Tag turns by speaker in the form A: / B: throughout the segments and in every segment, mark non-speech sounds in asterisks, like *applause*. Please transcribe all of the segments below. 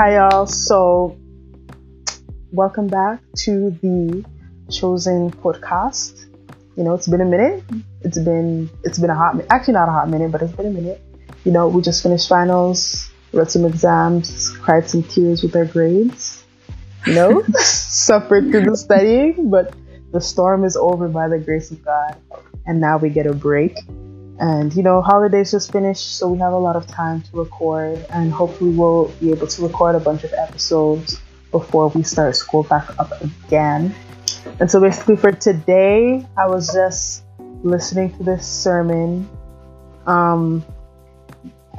A: Hi, y'all. So, welcome back to the Chosen podcast. You know, it's been a minute. It's been it's been a hot minute. Actually, not a hot minute, but it's been a minute. You know, we just finished finals, wrote some exams, cried some tears with our grades. You know, *laughs* suffered through the studying, but the storm is over by the grace of God, and now we get a break. And you know, holidays just finished, so we have a lot of time to record, and hopefully, we'll be able to record a bunch of episodes before we start school back up again. And so, basically, for today, I was just listening to this sermon, um,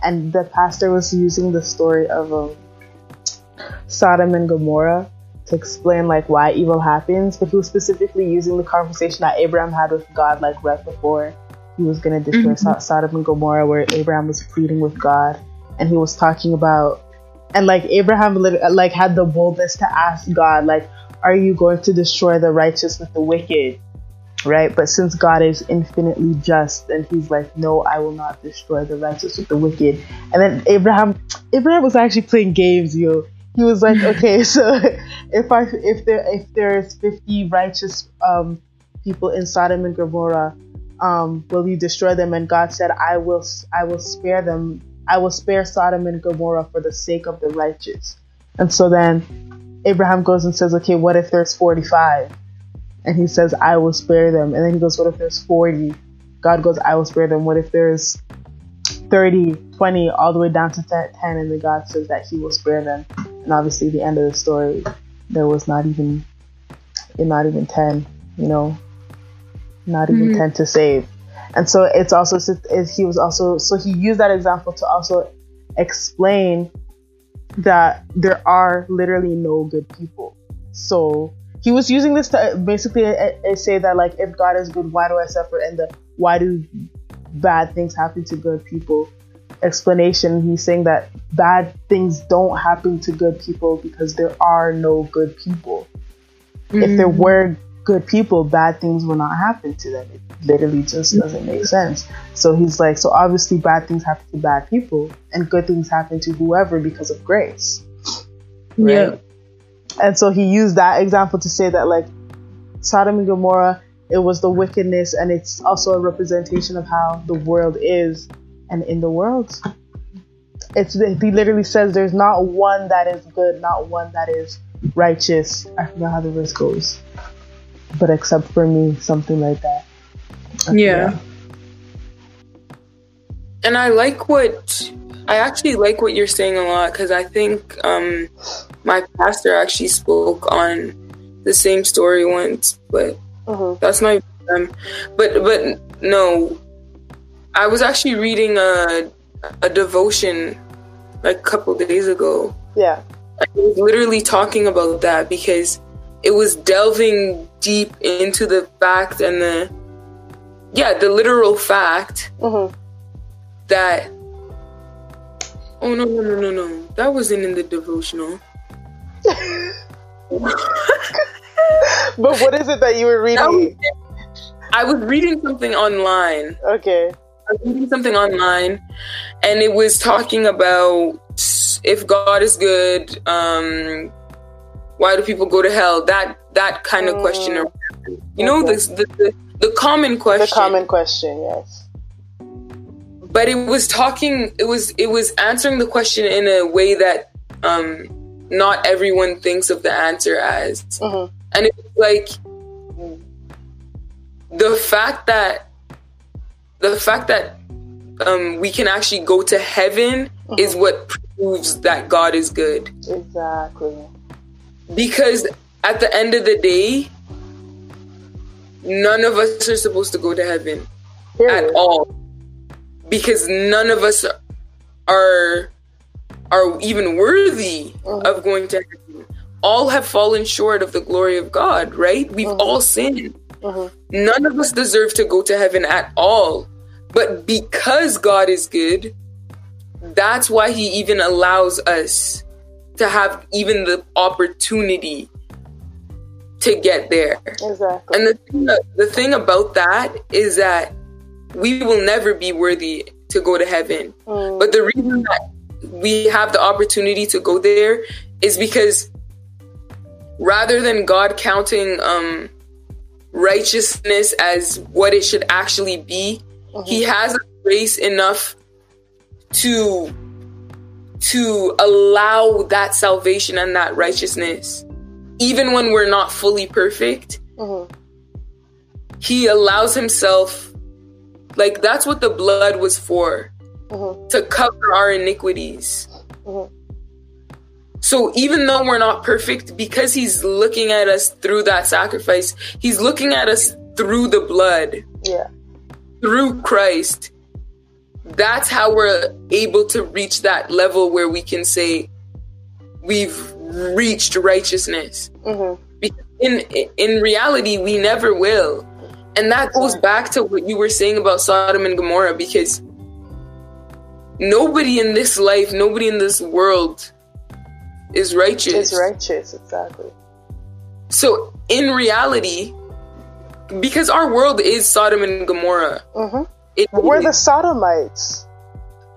A: and the pastor was using the story of um, Sodom and Gomorrah to explain like why evil happens, but he was specifically using the conversation that Abraham had with God like right before he was going to destroy mm-hmm. Sodom and Gomorrah, where Abraham was pleading with God, and he was talking about, and like Abraham like had the boldness to ask God, like, are you going to destroy the righteous with the wicked? Right, but since God is infinitely just, and He's like, no, I will not destroy the righteous with the wicked. And then Abraham, Abraham was actually playing games, yo. He was like, *laughs* okay, so if I if there if there's fifty righteous um people in Sodom and Gomorrah, um, will you destroy them? And God said, I will, I will spare them. I will spare Sodom and Gomorrah for the sake of the righteous. And so then Abraham goes and says, okay, what if there's 45? And he says, I will spare them. And then he goes, what if there's 40? God goes, I will spare them. What if there's 30, 20, all the way down to 10? And then God says that he will spare them. And obviously, the end of the story, there was not even, not even 10, you know, not even mm-hmm. 10 to save. And so it's also, he was also, so he used that example to also explain that there are literally no good people. So he was using this to basically uh, uh, say that, like, if God is good, why do I suffer? And the why do bad things happen to good people? Explanation he's saying that bad things don't happen to good people because there are no good people. Mm-hmm. If there mm. were good people, bad things will not happen to them. It literally just doesn't make sense. So he's like, so obviously bad things happen to bad people, and good things happen to whoever because of grace. Right? Yeah. And so he used that example to say that, like, Sodom and Gomorrah, it was the wickedness, and it's also a representation of how the world is. And in the world, it's he literally says there's not one that is good, not one that is righteous. I forgot how the verse goes but except for me, something like that.
B: Yeah. And I like what I actually like what you're saying a lot because I think um, my pastor actually spoke on the same story once, but uh-huh. that's not um, but but no, I was actually reading a a devotion like a couple days ago.
A: Yeah,
B: I was literally talking about that because it was delving deep into the fact and the yeah the literal fact mm-hmm. that oh no no no no no. That wasn't in the devotional. *laughs*
A: But what is it that you were reading? was,
B: i was reading something online.
A: Okay.
B: I was reading something online and it was talking about if god is good um why do people go to hell? That that kind of question. Mm. You know, the, the, the the common question.
A: The common question, yes.
B: But it was talking. It was it was answering the question in a way that um, not everyone thinks of the answer as, mm-hmm. and it's like the fact that the fact that um, we can actually go to heaven mm-hmm. is what proves that God is good.
A: Exactly
B: because at the end of the day, none of us are supposed to go to heaven at all because none of us are are even worthy mm-hmm. of going to heaven. All have fallen short of the glory of God, right? We've mm-hmm. all sinned. Mm-hmm. None of us deserve to go to heaven at all. But because God is good, that's why he even allows us to have even the opportunity to get there.
A: Exactly.
B: And the thing, the thing about that is that we will never be worthy to go to heaven. Mm. But the reason that we have the opportunity to go there is because rather than God counting um, righteousness as what it should actually be, mm-hmm. He has grace enough to to allow that salvation and that righteousness, even when we're not fully perfect. Mm-hmm. He allows Himself, like that's what the blood was for, mm-hmm. to cover our iniquities. Mm-hmm. So even though we're not perfect, because he's looking at us through that sacrifice, he's looking at us through the blood.
A: Yeah.
B: Through Christ. That's how we're able to reach that level where we can say we've reached righteousness. Mm-hmm. In in reality, we never will. And that goes back to what you were saying about Sodom and Gomorrah because nobody in this life, nobody in this world is righteous.
A: Is righteous, exactly.
B: So in reality, because our world is Sodom and Gomorrah, mm-hmm.
A: It, we're the Sodomites.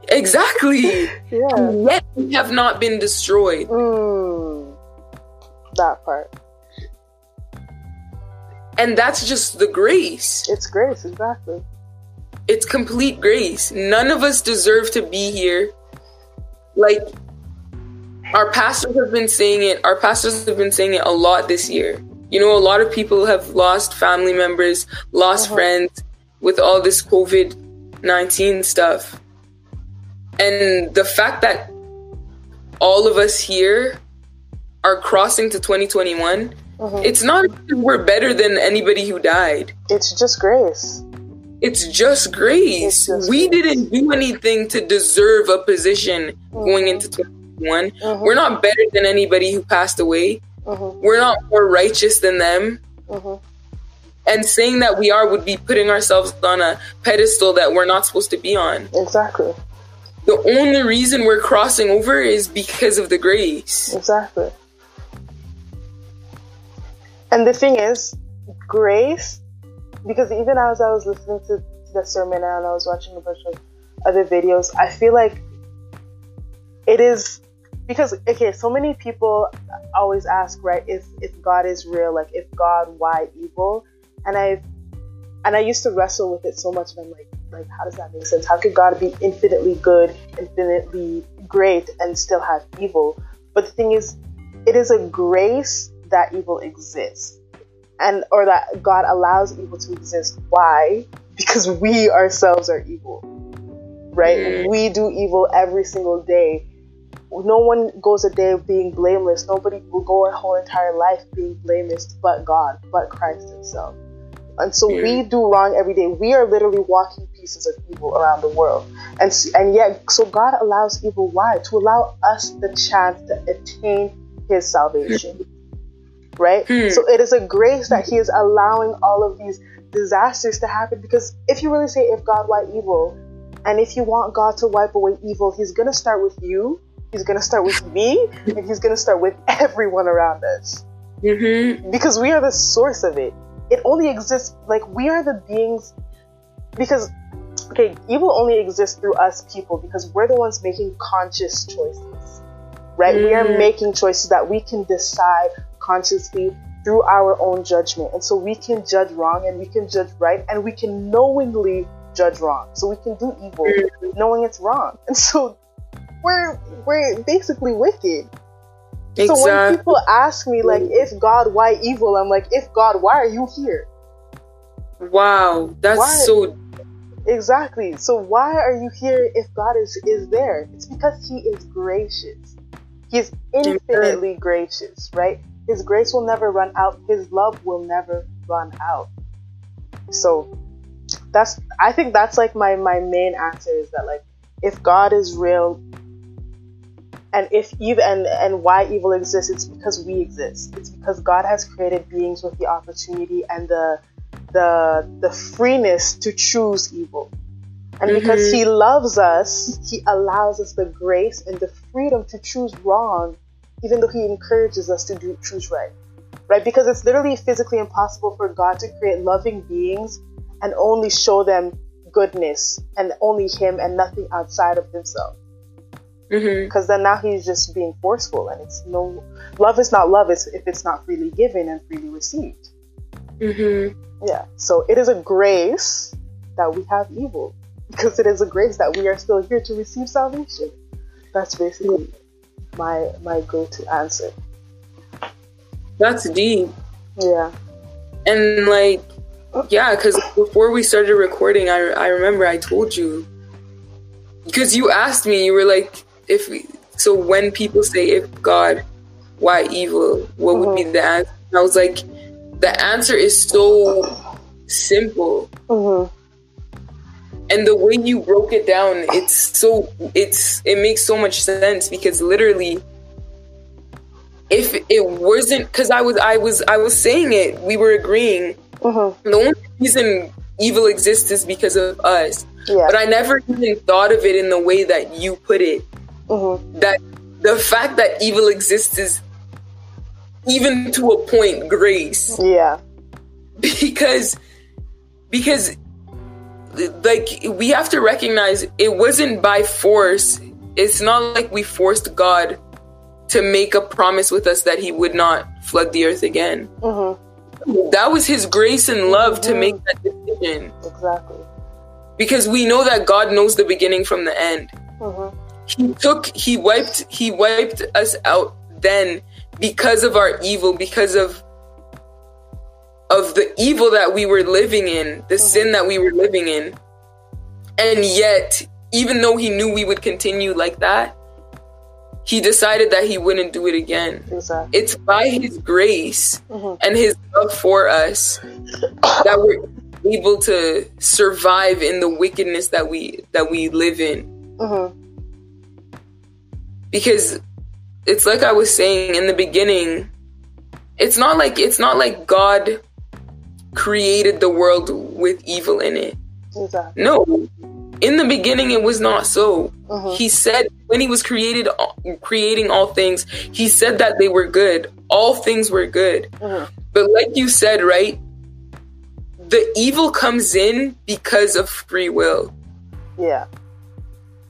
B: Exactly. *laughs*
A: yeah.
B: Yet we have not been destroyed.
A: Mm, that part.
B: And that's just the grace.
A: It's grace, exactly.
B: It's complete grace. None of us deserve to be here. Like our pastors have been saying it. Our pastors have been saying it a lot this year. You know, a lot of people have lost family members, lost uh-huh. friends with all this COVID 19 stuff. And the fact that all of us here are crossing to 2021, uh-huh. it's not we're better than anybody who died.
A: It's just grace.
B: It's just grace. It's just we grace. didn't do anything to deserve a position uh-huh. going into 2021 one. Mm-hmm. We're not better than anybody who passed away. Mm-hmm. We're not more righteous than them. And saying that we are would be putting ourselves on a pedestal that we're not supposed to be on.
A: Exactly.
B: The only reason we're crossing over is because of the grace.
A: Exactly. And the thing is, grace, because even as I was listening to the sermon and I was watching a bunch of other videos, I feel like it is because okay so many people always ask right if if god is real like if god why evil and i and i used to wrestle with it so much and i'm like like how does that make sense how could god be infinitely good infinitely great and still have evil but the thing is it is a grace that evil exists and or that god allows evil to exist why because we ourselves are evil right mm. we do evil every single day no one goes a day being blameless. Nobody will go a whole entire life being blameless but God, but Christ Himself. And so we do wrong every day. We are literally walking pieces of evil around the world. And, and yet, so God allows evil. Why? To allow us the chance to attain His salvation. Right? Hmm. So it is a grace that He is allowing all of these disasters to happen. Because if you really say, if God, why evil? And if you want God to wipe away evil, He's going to start with you He's going to start with me and he's going to start with everyone around us. Mm-hmm. Because we are the source of it. It only exists, like, we are the beings. Because, okay, evil only exists through us people because we're the ones making conscious choices, right? Mm. We are mm. making choices that we can decide consciously through our own judgment. And so we can judge wrong and we can judge right and we can knowingly judge wrong. So we can do evil mm. knowing it's wrong. And so we're we're basically wicked. Exactly. So when people ask me like, if God, why evil? I'm like, if God, why are you here?
B: Wow, that's why? so.
A: Exactly. So why are you here if God is is there? It's because He is gracious. He's infinitely gracious, right? His grace will never run out. His love will never run out. So that's I think that's like my my main answer is that like if God is real, and if evil and and why evil exists it's because we exist. It's because god has created beings with the opportunity and the the the freeness to choose evil. And mm-hmm. because he loves us he allows us the grace and the freedom to choose wrong even though he encourages us to do choose right. Right? Because it's literally physically impossible for god to create loving beings and only show them goodness and only him and nothing outside of himself because mm-hmm. then now he's just being forceful and it's no love is not love it's if it's not freely given and freely received. Mm-hmm. yeah so it is a grace that we have evil because it is a grace that we are still here to receive salvation. That's basically my my go-to answer.
B: That's deep.
A: Yeah.
B: And like yeah because before we started recording I, I remember i told you. Because you asked me you were like if we, so when people say if God, why evil? What would mm-hmm. be the answer? I was like, the answer is so simple. Mm-hmm. And the way you broke it down, it's so it's it makes so much sense because literally if it wasn't because I was I was I was saying it, we were agreeing. Mm-hmm. The only reason evil exists is because of us. Yeah. But I never even thought of it in the way that you put it mm-hmm. that the fact that evil exists is even to a point grace.
A: Yeah.
B: Because because like we have to recognize it wasn't by force. It's not like we forced God to make a promise with us that he would not flood the earth again. Mm-hmm. That was his grace and love mm-hmm. to make that decision.
A: Exactly.
B: Because we know that God knows the beginning from the end. Mm-hmm he took he wiped he wiped us out then because of our evil because of of the evil that we were living in the mm-hmm. sin that we were living in and yet even though he knew we would continue like that he decided that he wouldn't do it again
A: exactly.
B: it's by his grace mm-hmm. and his love for us that we're able to survive in the wickedness that we that we live in mm-hmm because it's like I was saying in the beginning, it's not like it's not like God created the world with evil in it. Exactly. No. In the beginning it was not so. Uh-huh. He said when he was created creating all things, he said that they were good. All things were good. Uh-huh. But like you said, right? The evil comes in because of free will.
A: Yeah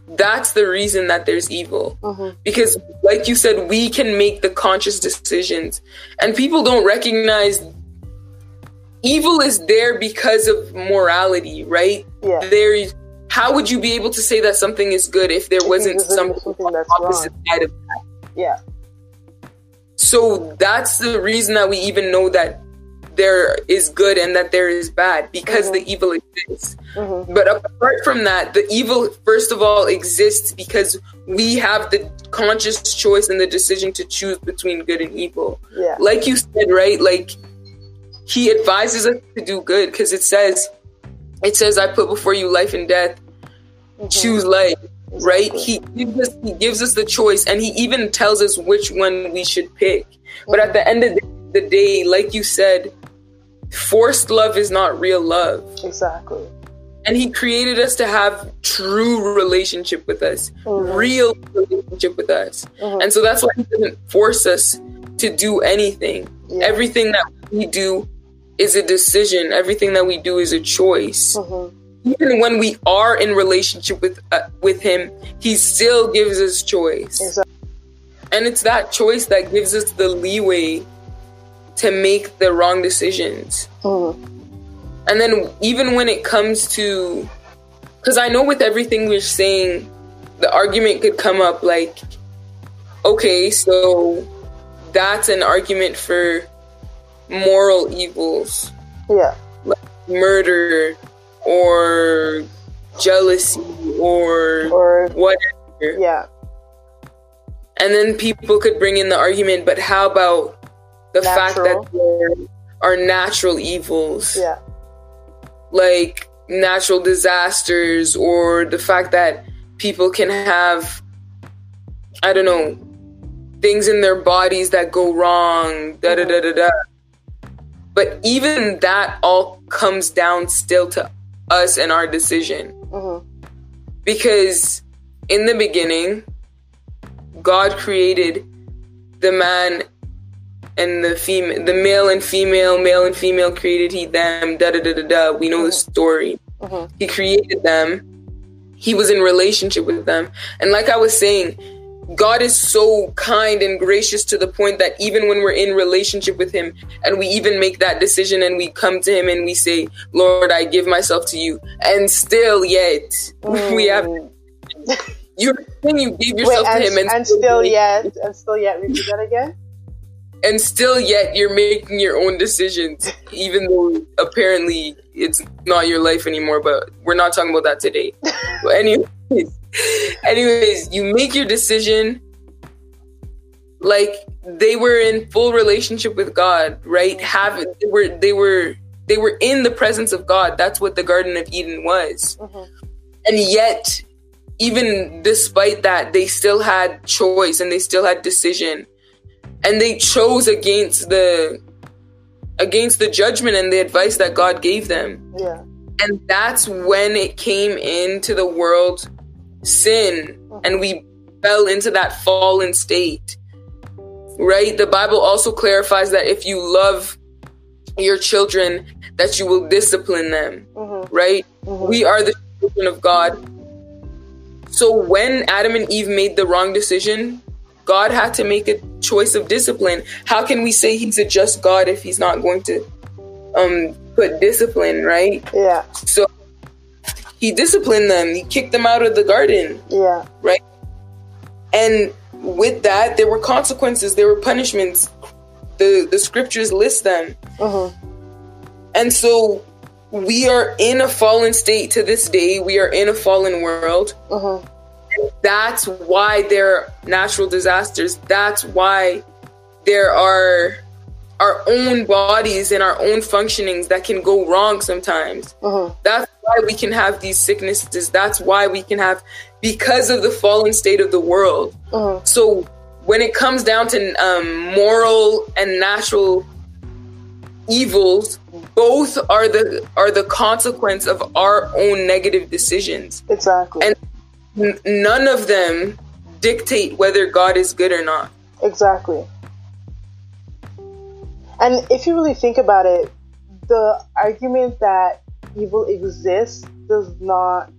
B: that's the reason that there's evil mm-hmm. because like you said we can make the conscious decisions and people don't recognize evil is there because of morality right
A: yeah.
B: there how would you be able to say that something is good if there wasn't something, something that's opposite wrong. side of that
A: yeah
B: so that's the reason that we even know that there is good and that there is bad because mm-hmm. the evil exists. Mm-hmm. But apart from that, the evil, first of all, exists because we have the conscious choice and the decision to choose between good and evil.
A: Yeah.
B: Like you said, right? Like he advises us to do good because it says, it says, I put before you life and death. Mm-hmm. Choose life. Right? He gives us he gives us the choice and he even tells us which one we should pick. But at the end of the day, like you said, forced love is not real love.
A: Exactly.
B: And he created us to have true relationship with us, mm-hmm. real relationship with us. Mm-hmm. And so that's why he doesn't force us to do anything. Yeah. Everything that we do is a decision. Everything that we do is a choice. Mm-hmm. Even when we are in relationship with uh, with him, he still gives us choice. Exactly. And it's that choice that gives us the leeway to make the wrong decisions. Mm. And then even when it comes to, because I know with everything we're saying, the argument could come up like, okay, so that's an argument for moral evils.
A: Yeah.
B: Like murder or jealousy or, or whatever.
A: Yeah.
B: And then people could bring in the argument, but how about the natural. fact that there are natural evils.
A: Yeah.
B: Like natural disasters or the fact that people can have I don't know things in their bodies that go wrong da da da da da but even that all comes down still to us and our decision mm-hmm. because in the beginning God created the man and the female, the male and female, male and female created he them. Da da da da da. We know the story. Mm-hmm. He created them. he was in relationship with them. And like I was saying, God is so kind and gracious to the point that even when we're in relationship with him and we even make that decision and we come to him and we say, Lord, I give myself to you. And still yet mm. *laughs* we have you're saying you gave yourself
A: Wait,
B: and, to him
A: and, and still yet and still yet repeat that again?
B: And still yet you're making your own decisions, even though apparently it's not your life anymore, but we're not talking about that today. but anyways, *laughs* anyways, you make your decision like they were in full relationship with God, right? Have they were they were they were in the presence of God. That's what the Garden of Eden was. Mm-hmm. And yet, even despite that, they still had choice and they still had decision. And they chose against the against the judgment and the advice that God gave them.
A: Yeah.
B: And that's when it came into the world sin mm-hmm. and we fell into that fallen state. Right? The Bible also clarifies that if you love your children, that you will discipline them. Mm-hmm. Right? Mm-hmm. We are the children of God. So when Adam and Eve made the wrong decision, God had to make a choice of discipline. How can we say he's a just God if he's not going to um put discipline, right?
A: Yeah.
B: So he disciplined them. He kicked them out of the garden.
A: Yeah.
B: Right? And with that, there were consequences, there were punishments. The the scriptures list them. Uh-huh. And so we are in a fallen state to this day. We are in a fallen world. Uh-huh. That's why there are natural disasters. That's why there are our own bodies and our own functionings that can go wrong sometimes. Uh-huh. That's why we can have these sicknesses. That's why we can have, because of the fallen state of the world. Uh-huh. So when it comes down to um, moral and natural evils, both are the are the consequence of our own negative decisions.
A: Exactly.
B: And n- none of them dictate whether God is good or not.
A: Exactly. And if you really think about it, the argument that evil exists does not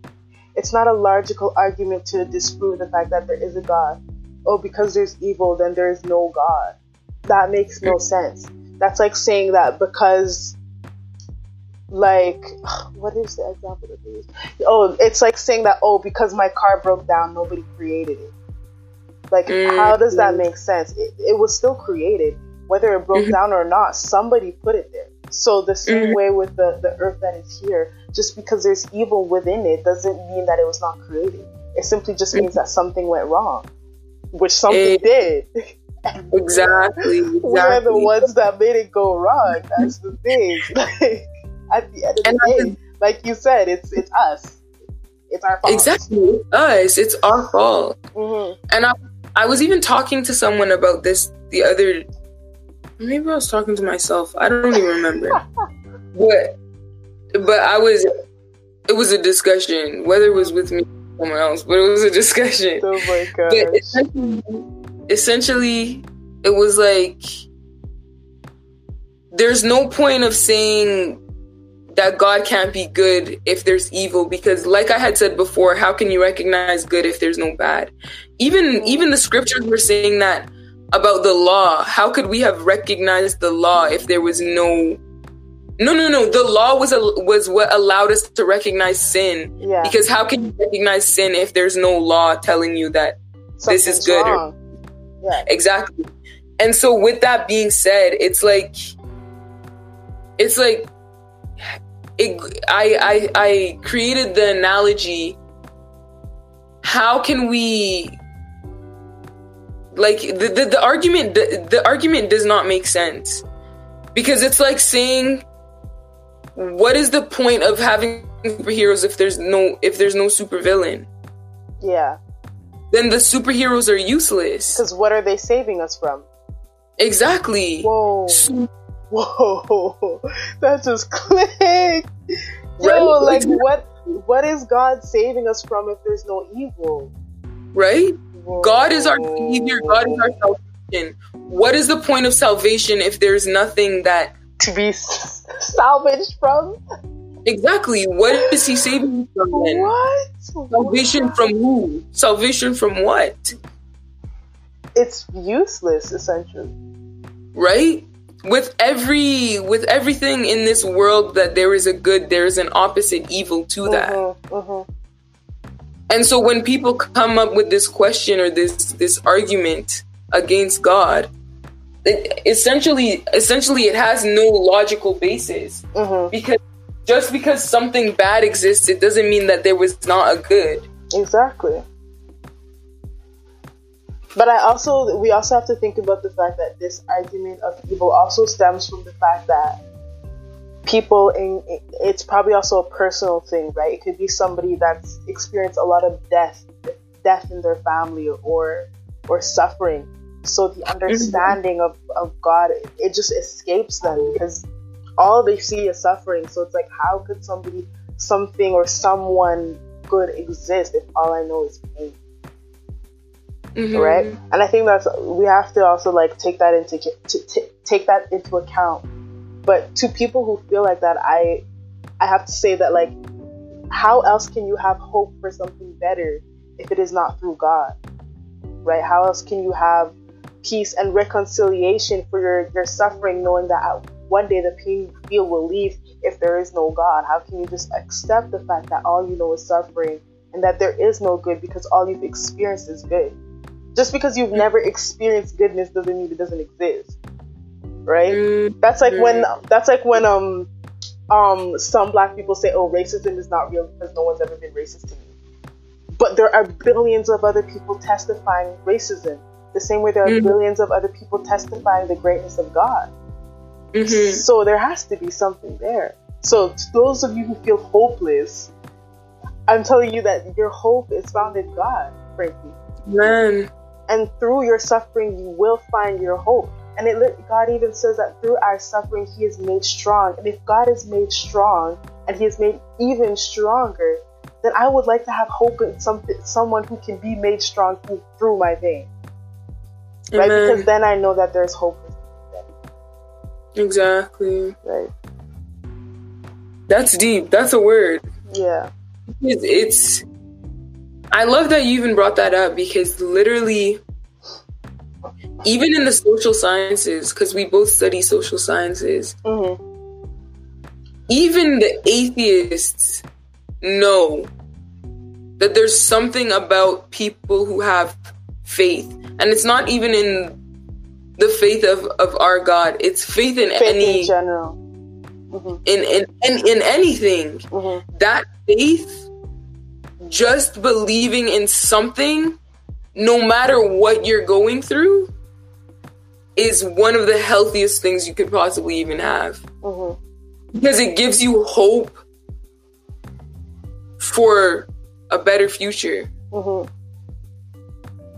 A: it's not a logical argument to disprove the fact that there is a God. Oh, because there's evil, then there is no God. That makes no sense. That's like saying that because like *sighs* what is the example that they use? Oh, it's like saying that oh, because my car broke down, nobody created it. Like, mm-hmm. how does that make sense? It, it was still created, whether it broke mm-hmm. down or not. Somebody put it there. So the same mm-hmm. way with the the earth that is here, just because there's evil within it doesn't mean that it was not created. It simply just means mm-hmm. that something went wrong, which something did.
B: Exactly, *laughs* exactly.
A: We're the ones that made it go wrong. That's the thing. *laughs* at the end of and the day, like you said, it's it's us. It's our fault.
B: Exactly, us. It's our fault. Mm-hmm. And I, I was even talking to someone about this the other. Maybe I was talking to myself. I don't even remember. *laughs* but but I was. It was a discussion, whether it was with me or someone else, but it was a discussion.
A: Oh my god!
B: Essentially, essentially, it was like there's no point of saying that God can't be good if there's evil because like I had said before, how can you recognize good if there's no bad? Even even the scriptures were saying that about the law. How could we have recognized the law if there was no no, no, no. The law was a, was what allowed us to recognize sin.
A: Yeah.
B: Because how can you recognize sin if there's no law telling you that Something's this is good? Or,
A: yeah.
B: Exactly. And so with that being said, it's like it's like it, I, I I created the analogy. How can we like the, the, the argument the, the argument does not make sense. Because it's like saying what is the point of having superheroes if there's no if there's no supervillain?
A: Yeah.
B: Then the superheroes are useless.
A: Because what are they saving us from?
B: Exactly.
A: Whoa. So, whoa, *laughs* that just *laughs* clicked. Yo, like what what is God saving us from if there's no evil?
B: Right? Whoa. God is our savior, God is our salvation. What is the point of salvation if there's nothing that
A: to be *laughs* salvaged from?
B: Exactly. What is he saving you from then?
A: What?
B: Salvation from who? Salvation from what?
A: It's useless, essentially.
B: Right? With every with everything in this world that there is a good, there is an opposite evil to that. Mm-hmm, mm-hmm. And so when people come up with this question or this this argument against God, it, essentially essentially it has no logical basis mm-hmm. because just because something bad exists, it doesn't mean that there was not a good.
A: Exactly. But I also we also have to think about the fact that this argument of evil also stems from the fact that people in it's probably also a personal thing, right? It could be somebody that's experienced a lot of death, death in their family or or suffering. So the mm-hmm. understanding of, of God it just escapes them because all they see is suffering. So it's like, how could somebody, something, or someone good exist if all I know is pain? Mm-hmm. Right, and I think that's we have to also like take that into to, t- take that into account. But to people who feel like that, I I have to say that like, how else can you have hope for something better if it is not through God? Right? How else can you have peace and reconciliation for your your suffering, knowing that one day the pain you feel will leave if there is no God? How can you just accept the fact that all you know is suffering and that there is no good because all you've experienced is good? Just because you've never experienced goodness doesn't mean it doesn't exist. Right? Mm-hmm. That's like when that's like when um um some black people say, Oh, racism is not real because no one's ever been racist to me. But there are billions of other people testifying racism. The same way there are mm-hmm. billions of other people testifying the greatness of God. Mm-hmm. So there has to be something there. So to those of you who feel hopeless, I'm telling you that your hope is found in God, frankly.
B: Man.
A: And through your suffering, you will find your hope. And it, God even says that through our suffering, He is made strong. And if God is made strong and He is made even stronger, then I would like to have hope in something, someone who can be made strong through, through my pain. Right? Because then I know that there's hope
B: Exactly.
A: Right.
B: That's deep. That's a word.
A: Yeah.
B: It's, it's I love that you even brought that up because literally even in the social sciences because we both study social sciences mm-hmm. even the atheists know that there's something about people who have faith and it's not even in the faith of, of our God. It's faith in
A: faith
B: any
A: in general.
B: Mm-hmm. In, in, in in anything. Mm-hmm. That faith, just believing in something, no matter what you're going through, is one of the healthiest things you could possibly even have. Mm-hmm. Because it gives you hope for a better future. Mm-hmm.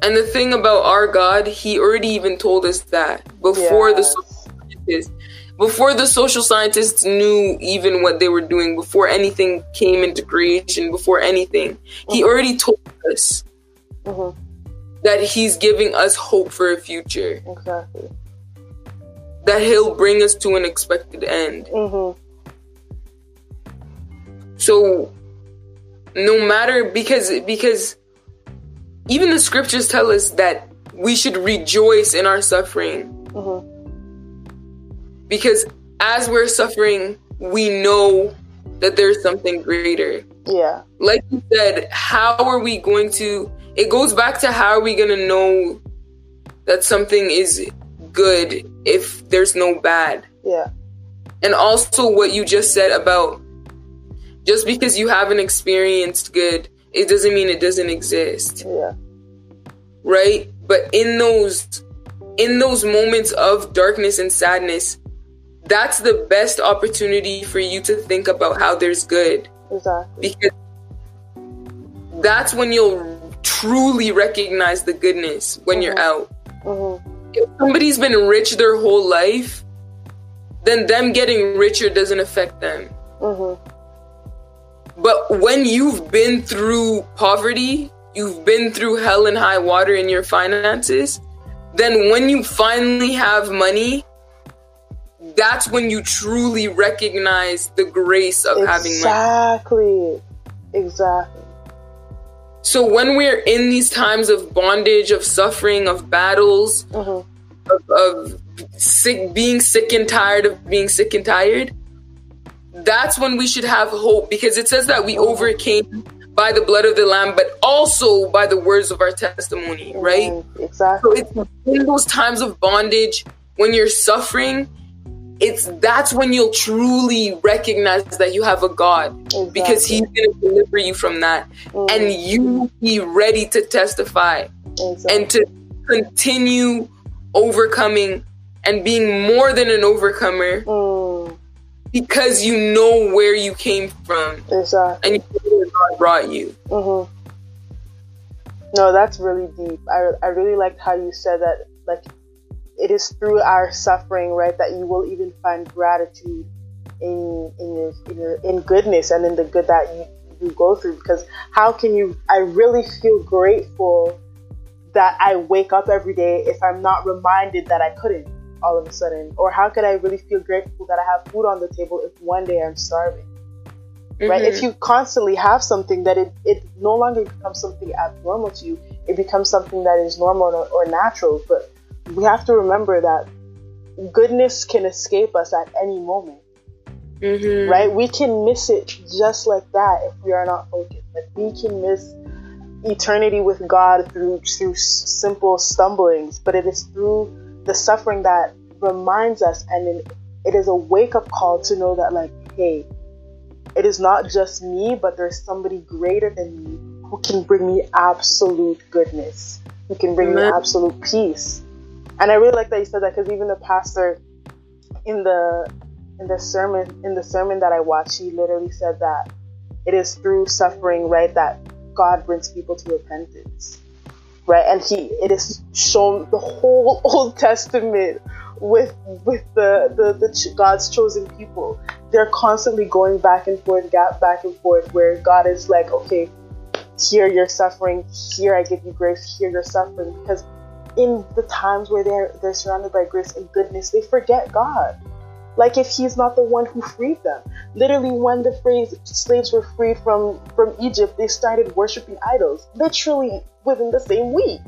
B: And the thing about our God, He already even told us that before yes. the before the social scientists knew even what they were doing, before anything came into creation, before anything, mm-hmm. He already told us mm-hmm. that He's giving us hope for a future.
A: Exactly.
B: That He'll bring us to an expected end. Mm-hmm. So, no matter because because even the scriptures tell us that we should rejoice in our suffering. Because as we're suffering, we know that there's something greater.
A: Yeah.
B: Like you said, how are we going to it goes back to how are we going to know that something is good if there's no bad?
A: Yeah.
B: And also what you just said about just because you haven't experienced good it doesn't mean it doesn't exist.
A: Yeah.
B: Right? But in those in those moments of darkness and sadness, that's the best opportunity for you to think about how there's good.
A: Exactly.
B: Because that's when you'll truly recognize the goodness when mm-hmm. you're out. Mm-hmm. If somebody's been rich their whole life, then them getting richer doesn't affect them. Mm-hmm. But when you've been through poverty, you've been through hell and high water in your finances, then when you finally have money, that's when you truly recognize the grace of
A: exactly.
B: having
A: money. Exactly. Exactly.
B: So when we're in these times of bondage, of suffering, of battles, mm-hmm. of, of sick, being sick and tired of being sick and tired, that's when we should have hope because it says that we mm-hmm. overcame by the blood of the lamb, but also by the words of our testimony, right?
A: Mm, exactly.
B: So it's in those times of bondage when you're suffering it's that's when you'll truly recognize that you have a God exactly. because He's going to deliver you from that, mm. and you be ready to testify exactly. and to continue overcoming and being more than an overcomer
A: mm.
B: because you know where you came from
A: exactly.
B: and you know where God brought you.
A: Mm-hmm. No, that's really deep. I I really liked how you said that. Like it is through our suffering, right, that you will even find gratitude in in your in, your, in goodness and in the good that you, you go through. Because how can you? I really feel grateful that I wake up every day if I'm not reminded that I couldn't all of a sudden, or how could I really feel grateful that I have food on the table if one day I'm starving? Mm-hmm. Right? If mm-hmm. you constantly have something that it, it no longer becomes something abnormal to you, it becomes something that is normal or, or natural. But we have to remember that goodness can escape us at any moment.
B: Mm-hmm.
A: Right? We can miss it just like that if we are not focused. Like we can miss eternity with God through through simple stumblings, but it is through the suffering that reminds us, and it is a wake up call to know that, like, hey, it is not just me, but there's somebody greater than me who can bring me absolute goodness, who can bring Amen. me absolute peace. And I really like that you said that because even the pastor in the in the sermon in the sermon that I watched, he literally said that it is through suffering, right, that God brings people to repentance, right? And he it is shown the whole *laughs* Old Testament with with the the, the God's chosen people. They're constantly going back and forth, gap back and forth, where God is like, okay, here you're suffering, here I give you grace, here you're suffering, because in the times where they're they're surrounded by grace and goodness, they forget God. Like if He's not the one who freed them. Literally, when the phrase slaves were freed from from Egypt, they started worshiping idols. Literally within the same week.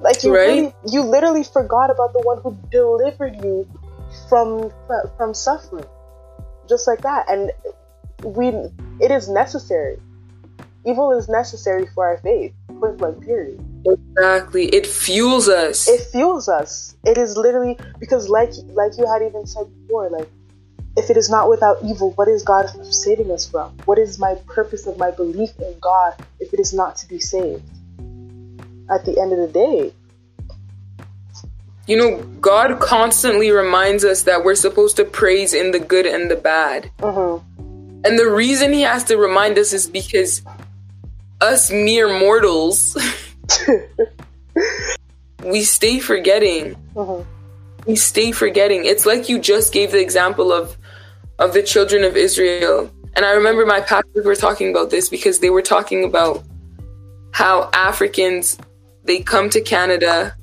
A: Like you
B: right?
A: really, you literally forgot about the one who delivered you from from suffering, just like that. And we, it is necessary. Evil is necessary for our faith. Point blank. Period.
B: Exactly. It fuels us.
A: It fuels us. It is literally because like like you had even said before, like if it is not without evil, what is God saving us from? What is my purpose of my belief in God if it is not to be saved? At the end of the day.
B: You know, God constantly reminds us that we're supposed to praise in the good and the bad.
A: Mm-hmm.
B: And the reason he has to remind us is because us mere mortals *laughs* *laughs* we stay forgetting.
A: Mm-hmm.
B: We stay forgetting. It's like you just gave the example of of the children of Israel. And I remember my pastors were talking about this because they were talking about how Africans they come to Canada,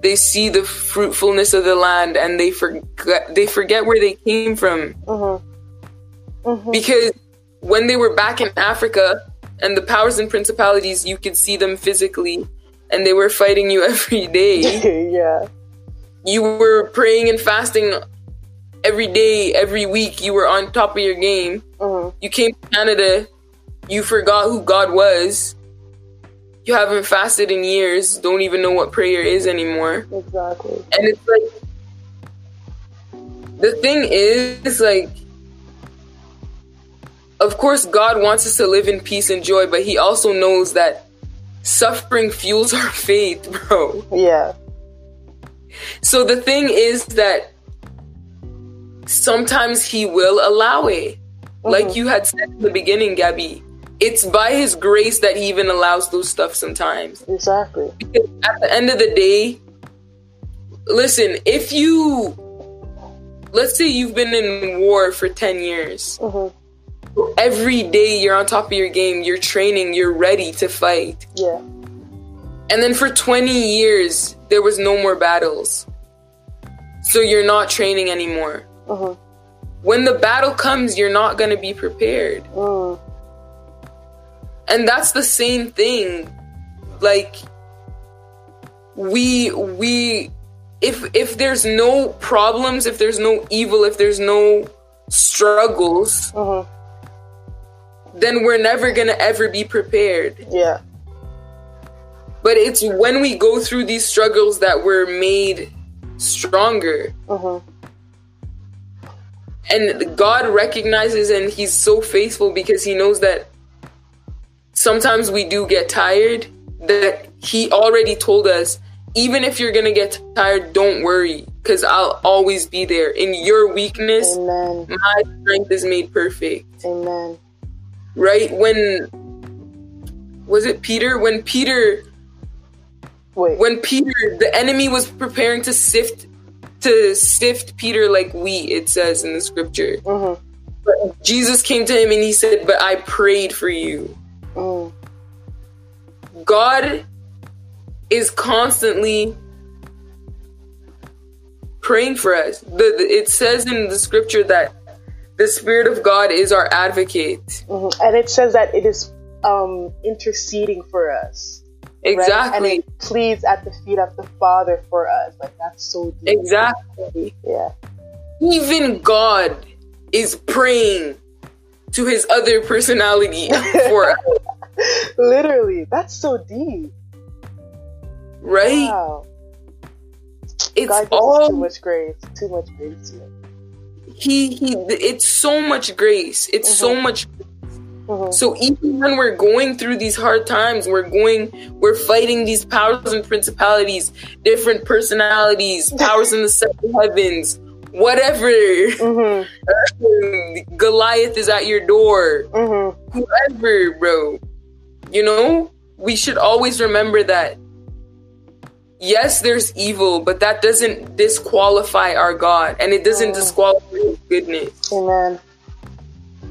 B: they see the fruitfulness of the land and they forget they forget where they came from.
A: Mm-hmm. Mm-hmm.
B: Because when they were back in Africa, and the powers and principalities you could see them physically and they were fighting you *laughs* every day. *laughs*
A: Yeah.
B: You were praying and fasting every day every week. You were on top of your game.
A: Mm-hmm.
B: you came to canada. You forgot who god was. You haven't fasted in years. Don't even know what prayer is anymore.
A: Exactly.
B: And it's like the thing is like of course, God wants us to live in peace and joy, but He also knows that suffering fuels our *laughs* faith, bro.
A: Yeah.
B: So the thing is that sometimes He will allow it. Mm-hmm. Like you had said in the beginning, Gabby, it's by His grace that He even allows those stuff sometimes.
A: Exactly.
B: Because at the end of the day, listen, if you, let's say you've been in war for 10 years.
A: Mm-hmm
B: every day you're on top of your game, you're training, you're ready to fight.
A: Yeah.
B: And then for 20 years, there was no more battles. so you're not training anymore.
A: Mhm.
B: When the battle comes, you're not going to be prepared.
A: Mm.
B: And that's the same thing. Like we we if if there's no problems, if there's no evil, if there's no struggles,
A: Mhm.
B: Then we're never going to ever be prepared.
A: Yeah.
B: But it's when we go through these struggles that we're made stronger.
A: Mhm.
B: And God recognizes and He's so faithful because He knows that sometimes we do get tired. That He already told us, even if you're gonna get tired, don't worry, because I'll always be there. In your weakness,
A: Amen.
B: my strength is made perfect.
A: Amen.
B: Right? When was it Peter? When Peter
A: Wait.
B: when Peter, the enemy was preparing to sift to sift Peter like wheat, it says in the scripture.
A: Mhm.
B: But Jesus came to him and he said, But I prayed for you.
A: Mm.
B: God is constantly praying for us. The, the- it says in the scripture that the Spirit of God is our advocate.
A: Mhm. And it says that it is um interceding for us. right? And
B: Exactly.
A: it pleads at the feet of the Father for us. Like that's so deep.
B: Exactly.
A: Yeah.
B: Even God is praying to his other personality *laughs* for us,
A: Literally. That's so deep.
B: right?
A: Wow.
B: It's
A: God
B: all
A: too much grace. Too much grace.
B: He he it's so much grace it's so much
A: Mhm.
B: so even when we're going through these hard times we're going we're fighting these powers and principalities different personalities *laughs* powers in the seven heavens whatever
A: Mhm. *laughs*
B: goliath is at your door
A: Mhm.
B: whoever bro you know we should always remember that yes there's evil but that doesn't disqualify our god and it doesn't
A: Mm.
B: disqualify his goodness
A: Amen.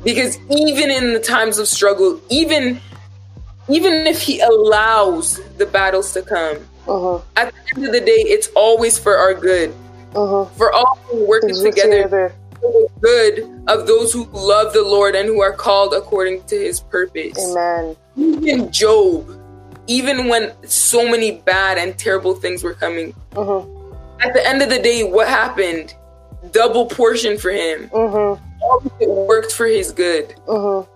B: because even in the times of struggle even even if he allows the battles to come
A: Mhm.
B: at the end of the day it's always for our good
A: Mhm.
B: for all who working
A: It's
B: together. for the good of those who love the lord and who are called according to his purpose
A: Amen.
B: even job even when so many bad and terrible things were coming
A: Mhm.
B: at the end of the day what happened double portion for him
A: Mhm.
B: all of it worked for his good
A: Mhm.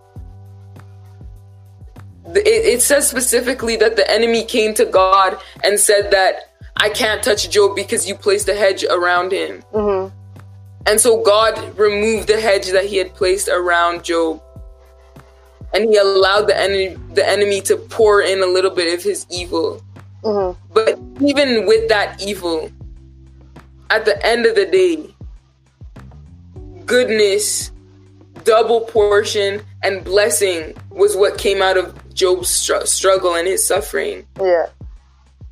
B: it, it says specifically that the enemy came to God and said that I can't touch Job because you placed a hedge around him.
A: Mhm.
B: And so God removed the hedge that he had placed around Job. And he allowed the enemy the enemy to pour in a little bit of his evil.
A: Mhm.
B: But even with that evil, at the end of the day, goodness, double portion, and blessing was what came out of Job's str- struggle and his suffering.
A: Yeah.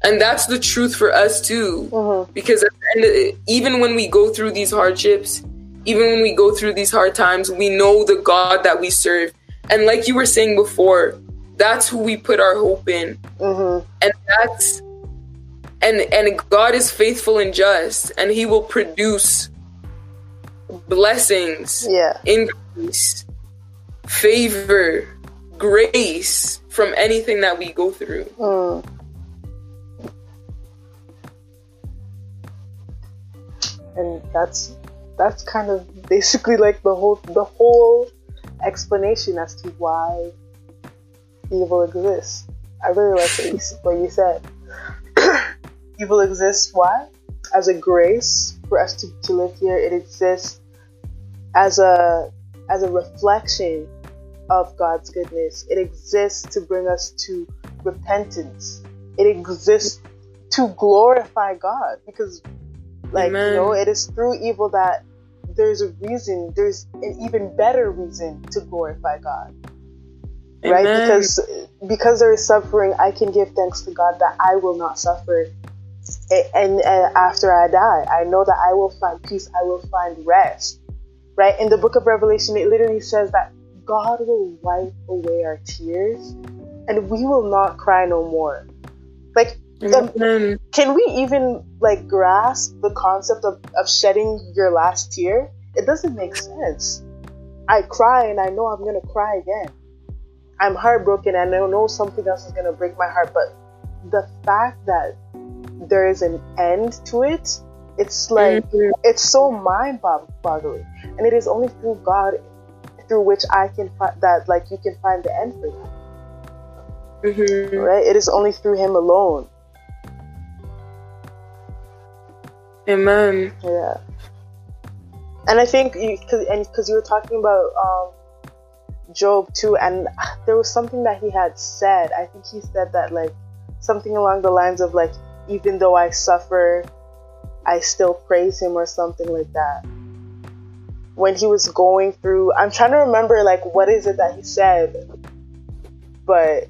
B: And that's the truth for us too.
A: Mhm.
B: Because at the end of it, even when we go through these hardships, even when we go through these hard times, we know the God that we serve. And like you were saying before, that's who we put our hope in
A: Mhm.
B: and that's and and God is faithful and just and he will produce blessings
A: Yeah.
B: increase favor grace from anything that we go through
A: Mm. And that's that's kind of basically like the whole the whole explanation as to why evil exists. I really like what you, what you said. *clears throat* evil exists why? As a grace for us to, to live here. It exists as a as a reflection of God's goodness. It exists to bring us to repentance. It exists to glorify God because like
B: Amen.
A: you know it is through evil that there's a reason there's an even better reason to glorify God. Right? Because because there is suffering I can give thanks to God that I will not suffer. A- and, and after I die I know that I will find peace I will find rest. Right? In the book of Revelation it literally says that God will wipe away our tears and we will not cry no more. Like Um, can we even like grasp the concept of, of shedding your last tear? It doesn't make sense. I cry and I know I'm gonna cry again. I'm heartbroken and I know something else is gonna break my heart, but the fact that there is an end to it, it's like mm-hmm. it's so mind boggling. And it is only through God through which I can find that like you can find the end for that. Mm-hmm. Right? It is only through him alone.
B: Amen.
A: Yeah. And I think because and because you were talking about um, Job too, and *sighs* there was something that he had said. I think he said that like something along the lines of like, even though I suffer, I still praise him or something like that. When he was going through, I'm trying to remember like what is it that he said, but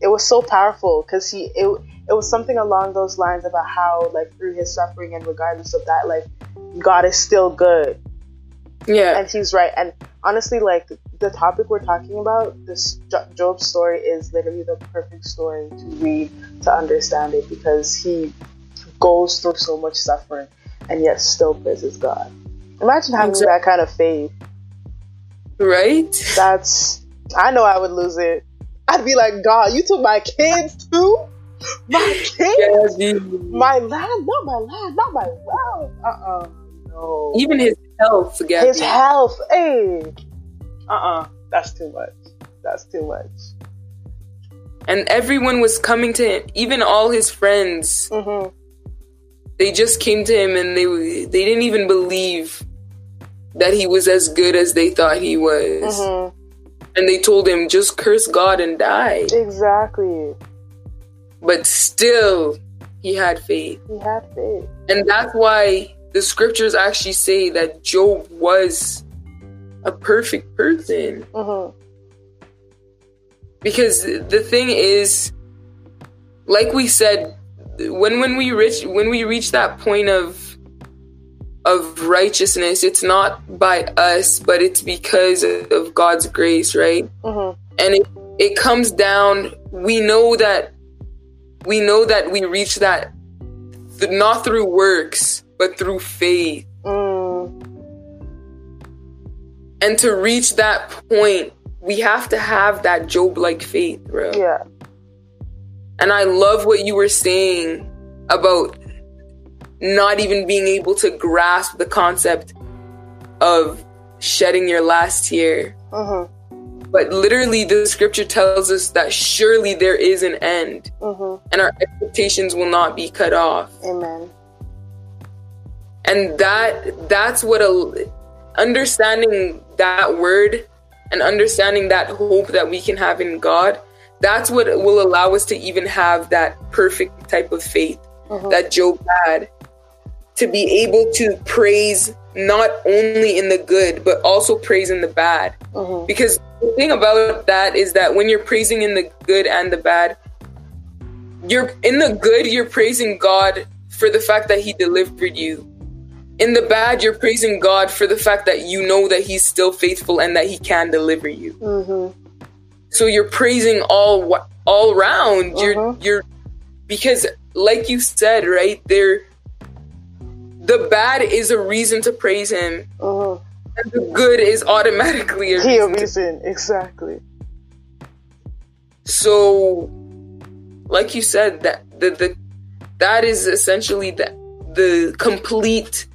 A: it was so powerful because he it it was something along those lines about how like through his suffering and regardless of that like God is still good.
B: Yeah.
A: And he's right. And honestly, like the topic we're talking about, this Job story is literally the perfect story to read to understand it because he goes through so much suffering and yet still praises God. Imagine having exactly. that kind of faith.
B: Right?
A: That's I know I would lose it. I'd be like, God, you took my kids too? My *laughs* kids? Yeah, my land, not my land, not my wealth. Uh-uh. No.
B: Even his health,
A: Gabby. His health. Hey. Uh-uh. That's too much. That's too much.
B: And everyone was coming to him, even all his friends. Mm-hmm. They just came to him and they they didn't even believe that he was as good as they thought he was. Mm-hmm. And they told him, just curse God and die.
A: Exactly.
B: But still, he had faith.
A: He had faith.
B: And that's why the scriptures actually say that Job was a perfect person. Mm-hmm. Because the thing is, like we said, when when we reach when we reach that point of of righteousness, it's not by us, but it's because of God's grace, right? Mm-hmm. And it it comes down. We know that we know that we reach that th- not through works, but through faith. Mm. And to reach that point, we have to have that Job like faith, bro.
A: Yeah.
B: And I love what you were saying about not even being able to grasp the concept of shedding your last tear. Uh-huh. But literally, the scripture tells us that surely there is an end, uh-huh. and our expectations will not be cut off.
A: Amen.
B: And that that's what a understanding that word and understanding that hope that we can have in God. That's what will allow us to even have that perfect type of faith uh-huh. that Job had to be able to praise not only in the good but also praise in the bad mm-hmm. because the thing about that is that when you're praising in the good and the bad you're in the good you're praising god for the fact that he delivered you in the bad you're praising god for the fact that you know that he's still faithful and that he can deliver you mm-hmm. so you're praising all all round. you're mm-hmm. you're because like you said right there the bad is a reason to praise him. Uh-huh. And the good is automatically a reason.
A: reason. Exactly.
B: So, like you said, that the, the that is essentially the the complete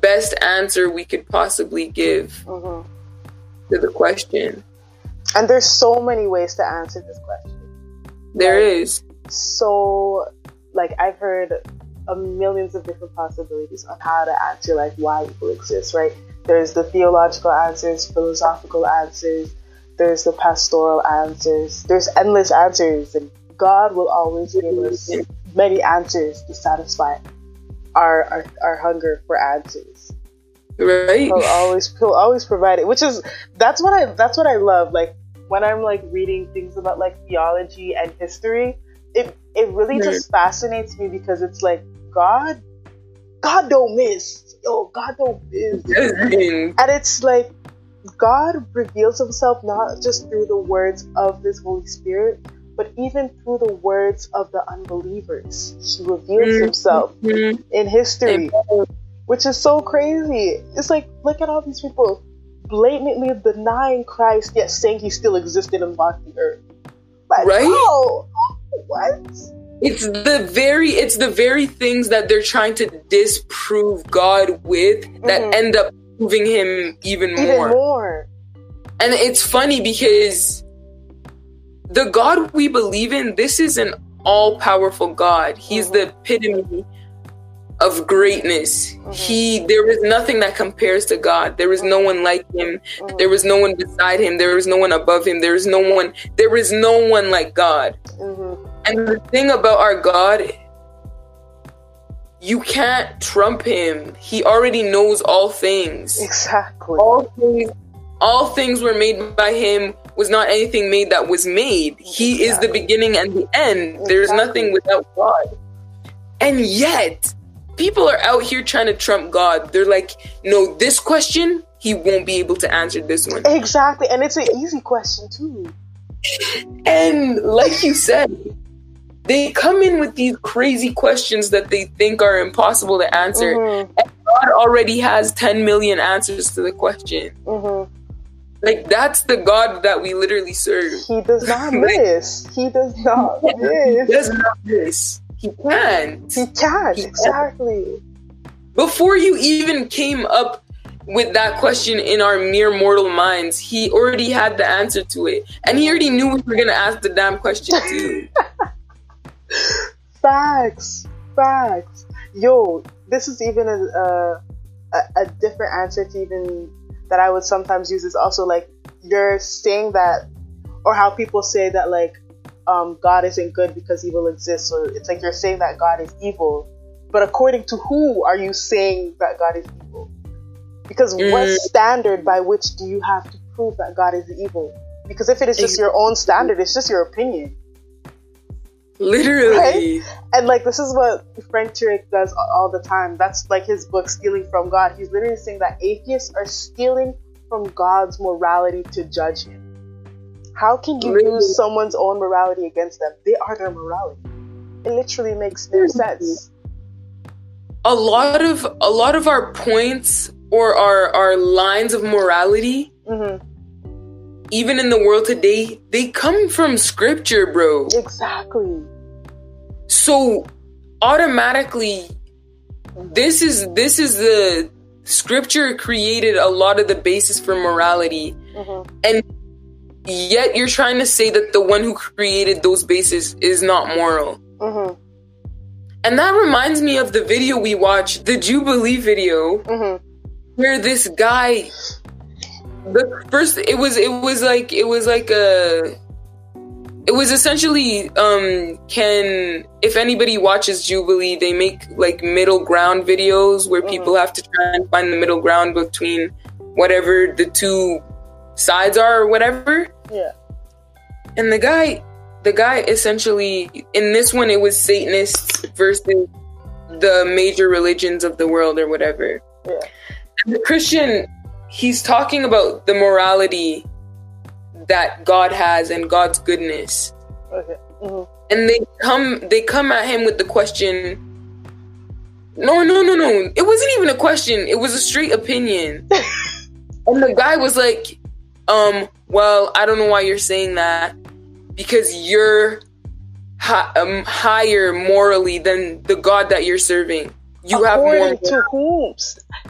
B: best answer we could possibly give uh-huh. to the question.
A: And there's so many ways to answer this question.
B: There like, is.
A: So, like I've heard a millions of different possibilities on how to answer like why people exist, right? There's the theological answers, philosophical answers, there's the pastoral answers, there's endless answers, and God will always give us many answers to satisfy our our, our hunger for answers.
B: Right.
A: He'll always he'll always provide it, which is that's what I that's what I love. Like when I'm like reading things about like theology and history, it it really just fascinates me because it's like God, God don't miss. Yo, God don't miss. and it's like God reveals himself not just through the words of his Holy Spirit, but even through the words of the unbelievers, he reveals mm-hmm. himself in history, which is so crazy. It's like, look at all these people blatantly denying Christ, yet saying he still existed and walked the earth. Like, right? Oh, what?
B: It's the very it's the very things that they're trying to disprove God with that mm-hmm. end up proving him even more. Even more. And it's funny because the God we believe in, this is an all powerful God. He's the epitome of greatness. Mm-hmm. He there is nothing that compares to God. There is no one like him. Mm-hmm. There is no one beside him. There is no one above him. There is no one there is no one like God. And the thing about our God you can't trump him. He already knows all things.
A: Exactly.
B: All things all things were made by him was not anything made that was made. He exactly. is the beginning and the end. Exactly. There's nothing without God. And yet, people are out here trying to trump God. They're like, no, this question, he won't be able to answer this one.
A: Exactly. And it's an easy question, too.
B: And like you said, they come in with these crazy questions that they think are impossible to answer. Mm-hmm. And God already has 10 million answers to the question. Mm-hmm. Like that's the God that we literally serve.
A: He does not *laughs* miss. He does not *laughs* miss.
B: He does not miss. He can.
A: He can. He exactly. Can.
B: Before you even came up with that question in our mere mortal minds, he already had the answer to it, and he already knew we were gonna ask the damn question too. *laughs*
A: facts, facts. Yo, this is even a, a a different answer to even that I would sometimes use is also like you're saying that, or how people say that like um, God isn't good because evil exists. So it's like you're saying that God is evil, but according to who are you saying that God is evil? Because mm. what standard by which do you have to prove that God is evil? Because if it is just your own standard, it's just your opinion.
B: Literally. Right?
A: And like this is what Frank Turek does all the time. That's like his book Stealing from God. He's literally saying that atheists are stealing from God's morality to judge him. How can you literally. use someone's own morality against them? They are their morality. It literally makes no sense.
B: A lot of a lot of our points or our our lines of morality mm-hmm even in the world today, they come from scripture, bro.
A: Exactly.
B: So automatically this is this is the scripture created a lot of the basis for morality. Mm-hmm. And yet you're trying to say that the one who created those bases is not moral. Mm-hmm. And that reminds me of the video we watched, the Jubilee video, mm-hmm. where this guy the first it was it was like it was like a it was essentially um can if anybody watches Jubilee, they make like middle ground videos where mm-hmm. people have to try and find the middle ground between whatever the two sides are or whatever.
A: Yeah.
B: And the guy the guy essentially in this one it was Satanists versus the major religions of the world or whatever.
A: Yeah.
B: the Christian he's talking about the morality that God has and God's goodness.
A: Okay. Mm-hmm.
B: And they come they come at him with the question No, no, no, no. It wasn't even a question. It was a straight opinion. *laughs* and the guy was like, um, well, I don't know why you're saying that because you're hi- um, higher morally than the God that you're serving. You According have more. To whom?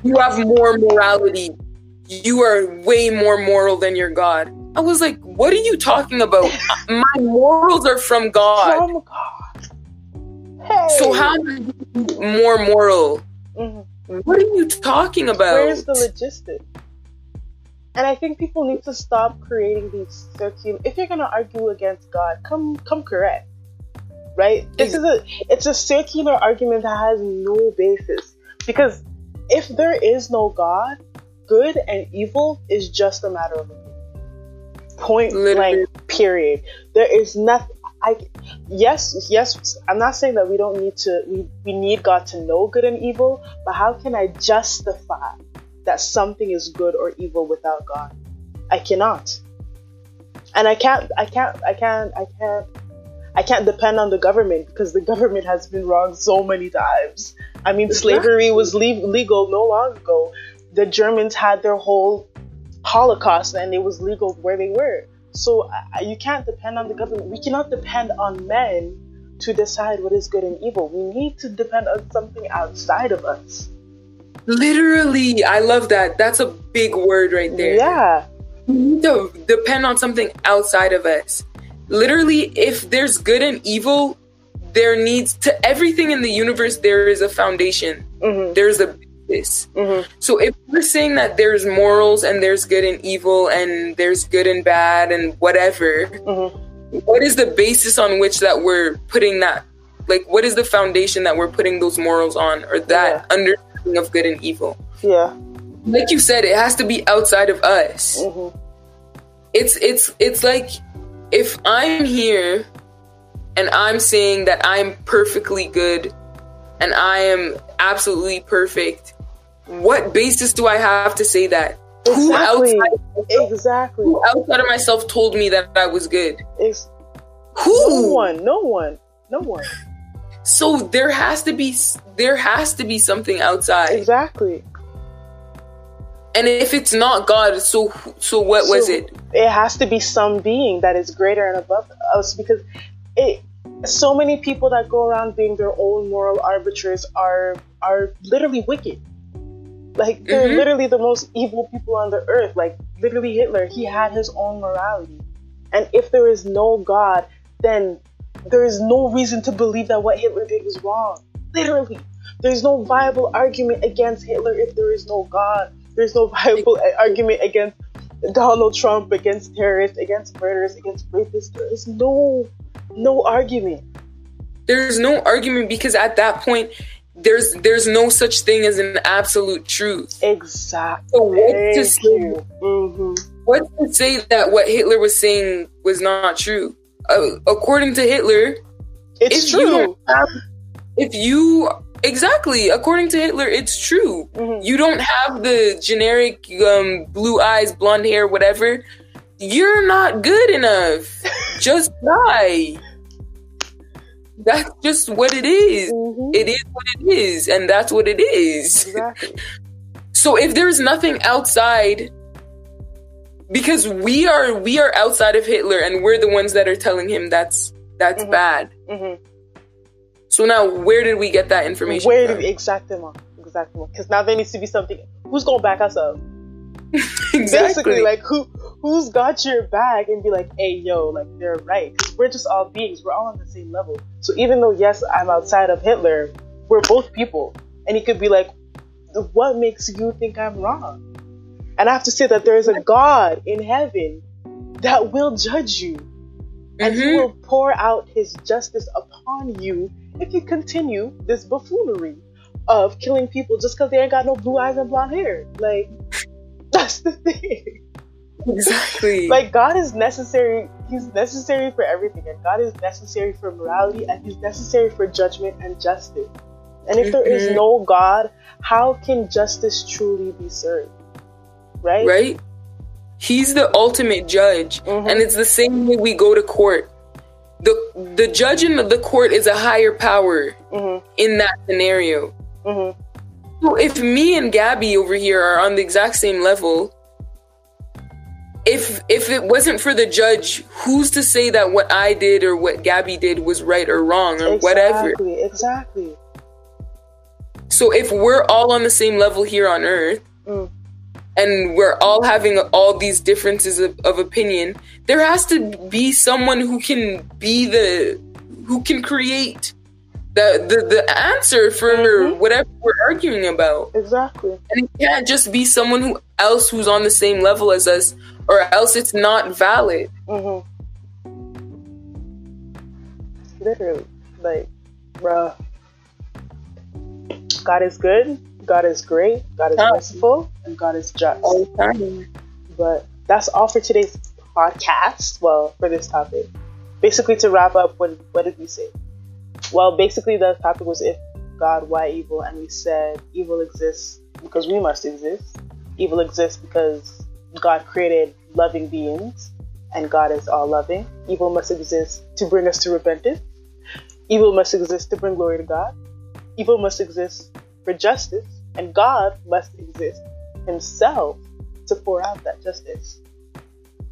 B: You have more morality you are way more moral than your God. I was like, what are you talking about? *laughs* My morals are from God. From God. Hey. So how am I more moral? Mm-hmm. What are you talking about?
A: Where's the logistics? And I think people need to stop creating these circular. If you're gonna argue against God, come come correct, right? This is a it's a circular argument that has no basis because if there is no God, good and evil is just a matter of opinion. Point Literally. blank, period. There is nothing. I yes, yes. I'm not saying that we don't need to. We we need God to know good and evil, but how can I justify that something is good or evil without God? I cannot. And I can't. I can't. I can't. I can't I can't depend on the government because the government has been wrong so many times. I mean, slavery was le- legal no long ago. The Germans had their whole Holocaust and it was legal where they were. So uh, you can't depend on the government. We cannot depend on men to decide what is good and evil. We need to depend on something outside of us.
B: Literally, I love that. That's a big word right there.
A: Yeah.
B: We need to depend on something outside of us. Literally, if there's good and evil, there needs to everything in the universe, there is a foundation. Mm-hmm. There's a basis. Mm-hmm. So if we're saying that there's morals and there's good and evil and there's good and bad and whatever, mm-hmm what is the basis on which that we're putting that like what is the foundation that we're putting those morals on or that yeah. understanding of good and evil
A: yeah
B: like you said it has to be outside of us mm-hmm. it's it's it's like if i'm here and i'm saying that i'm perfectly good and i am absolutely perfect what basis do i have to say that
A: Exactly. Who outside, exactly.
B: Who outside of myself told me that I was good?
A: It's, who? No one. No one. No one.
B: So there has to be there has to be something outside.
A: Exactly.
B: And if it's not God, so so what so was it?
A: It has to be some being that is greater and above us because it so many people that go around being their own moral arbiters are are literally wicked. Like they're mm-hmm. literally the most evil people on the earth. Like literally Hitler, he had his own morality. And if there is no God, then there is no reason to believe that what Hitler did was wrong. Literally. There's no viable argument against Hitler if there is no God. There's no viable argument against Donald Trump, against terrorists, against murderers, against rapists. There is no no argument.
B: There's no argument because at that point there's there's no such thing as an absolute truth.
A: Exactly.
B: So what to say? Mm-hmm. What to say that what Hitler was saying was not true? Uh, according to Hitler,
A: it's true.
B: You if you exactly according to Hitler, it's true. Mm-hmm. You don't have the generic um, blue eyes, blonde hair, whatever. You're not good enough. *laughs* Just die that's just what it is. Mm-hmm. It is what it is, and that's what it is. Exactly. *laughs* so if there's nothing outside, because we are we are outside of Hitler, and we're the ones that are telling him that's that's mm-hmm. bad. Mm-hmm. So now, where did we get that information?
A: Where from? did exactly, exactly? Because now there needs to be something. Who's gonna back us up? *laughs* exactly. Basically, like who who's got your back and be like, hey, yo, like they're right. We're just all beings. We're all on the same level. So even though yes, I'm outside of Hitler, we're both people. And he could be like, what makes you think I'm wrong? And I have to say that there is a God in heaven that will judge you. And mm-hmm. he will pour out his justice upon you if you continue this buffoonery of killing people just because they ain't got no blue eyes and blonde hair. Like, *laughs* that's the thing.
B: Exactly. *laughs*
A: like God is necessary. He's necessary for everything, and God is necessary for morality, and He's necessary for judgment and justice. And if mm-hmm. there is mm-hmm. no God, how can justice truly be served? Right.
B: Right. He's the ultimate judge, mm-hmm. and it's the same way we go to court. the The judge in the court is a higher power mm-hmm. in that scenario. Mm-hmm. So if me and Gabby over here are on the exact same level, if if it wasn't for the judge, who's to say that what I did or what Gabby did was right or wrong or
A: exactly,
B: whatever?
A: Exactly.
B: So if we're all on the same level here on Earth, mm. and we're all having all these differences of, of opinion, there has to be someone who can be the who can create the the, the answer for mm-hmm. whatever we're arguing about.
A: Exactly.
B: And it can't just be someone who else who's on the same level as us or else it's not valid. Mm-hmm.
A: Literally, like, bruh. God is good. God is great. God is merciful, and God is just.
B: All the time.
A: But that's all for today's podcast. Well, for this topic, basically to wrap up, what what did we say? Well, basically the topic was if God, why evil? And we said evil exists because we must exist. Evil exists because God created loving beings and God is all loving. Evil must exist to bring us to repentance. Evil must exist to bring glory to God. Evil must exist for justice, and God must exist Himself to pour out that justice.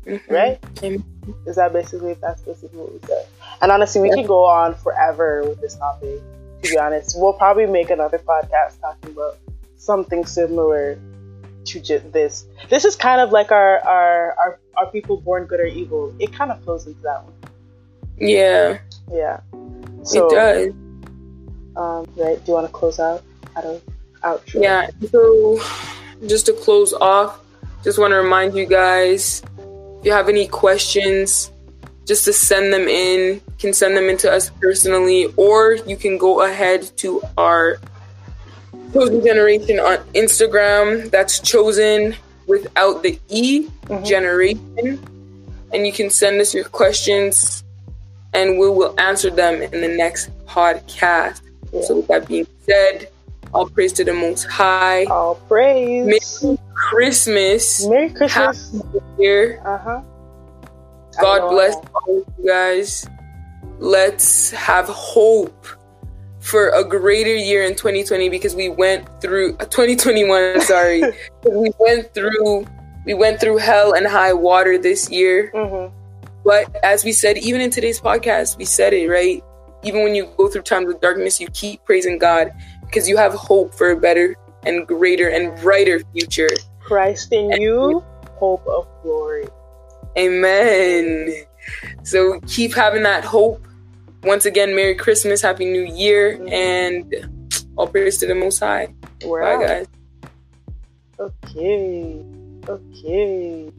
A: Mm-hmm. Right? Mm-hmm. Is that basically that's basically what we said? And honestly, we yeah. can go on forever with this topic. To be honest, we'll probably make another podcast talking about something similar to just this. This is kind of like our our our, our people born good or evil. It kind of flows into that one.
B: Yeah.
A: Yeah.
B: So, it does.
A: Um, right. Do you want to close out? Out of outro.
B: Yeah. So, just to close off, just want to remind you guys, if you have any questions, just to send them in. You can send them into us personally, or you can go ahead to our chosen generation on Instagram. That's chosen without the E mm-hmm. generation. And you can send us your questions and we will answer them in the next podcast. Yeah. So, with that being said, all praise to the Most High.
A: All praise.
B: Merry Christmas.
A: Merry Christmas.
B: Happy Year.
A: Uh huh.
B: God bless all of you guys. Let's have hope for a greater year in 2020 because we went through uh, 2021 sorry. *laughs* We went through we went through hell and high water this year. Mm-hmm. but as we said even in today's podcast we said it right? Even when you go through times of darkness you keep praising god because you have hope for a better and greater and brighter future.
A: Christ in and you hope of glory.
B: Amen. So keep having that hope once again, Merry Christmas, Happy New Year, and all praise to the Most High. We're Bye, guys.
A: Okay. Okay.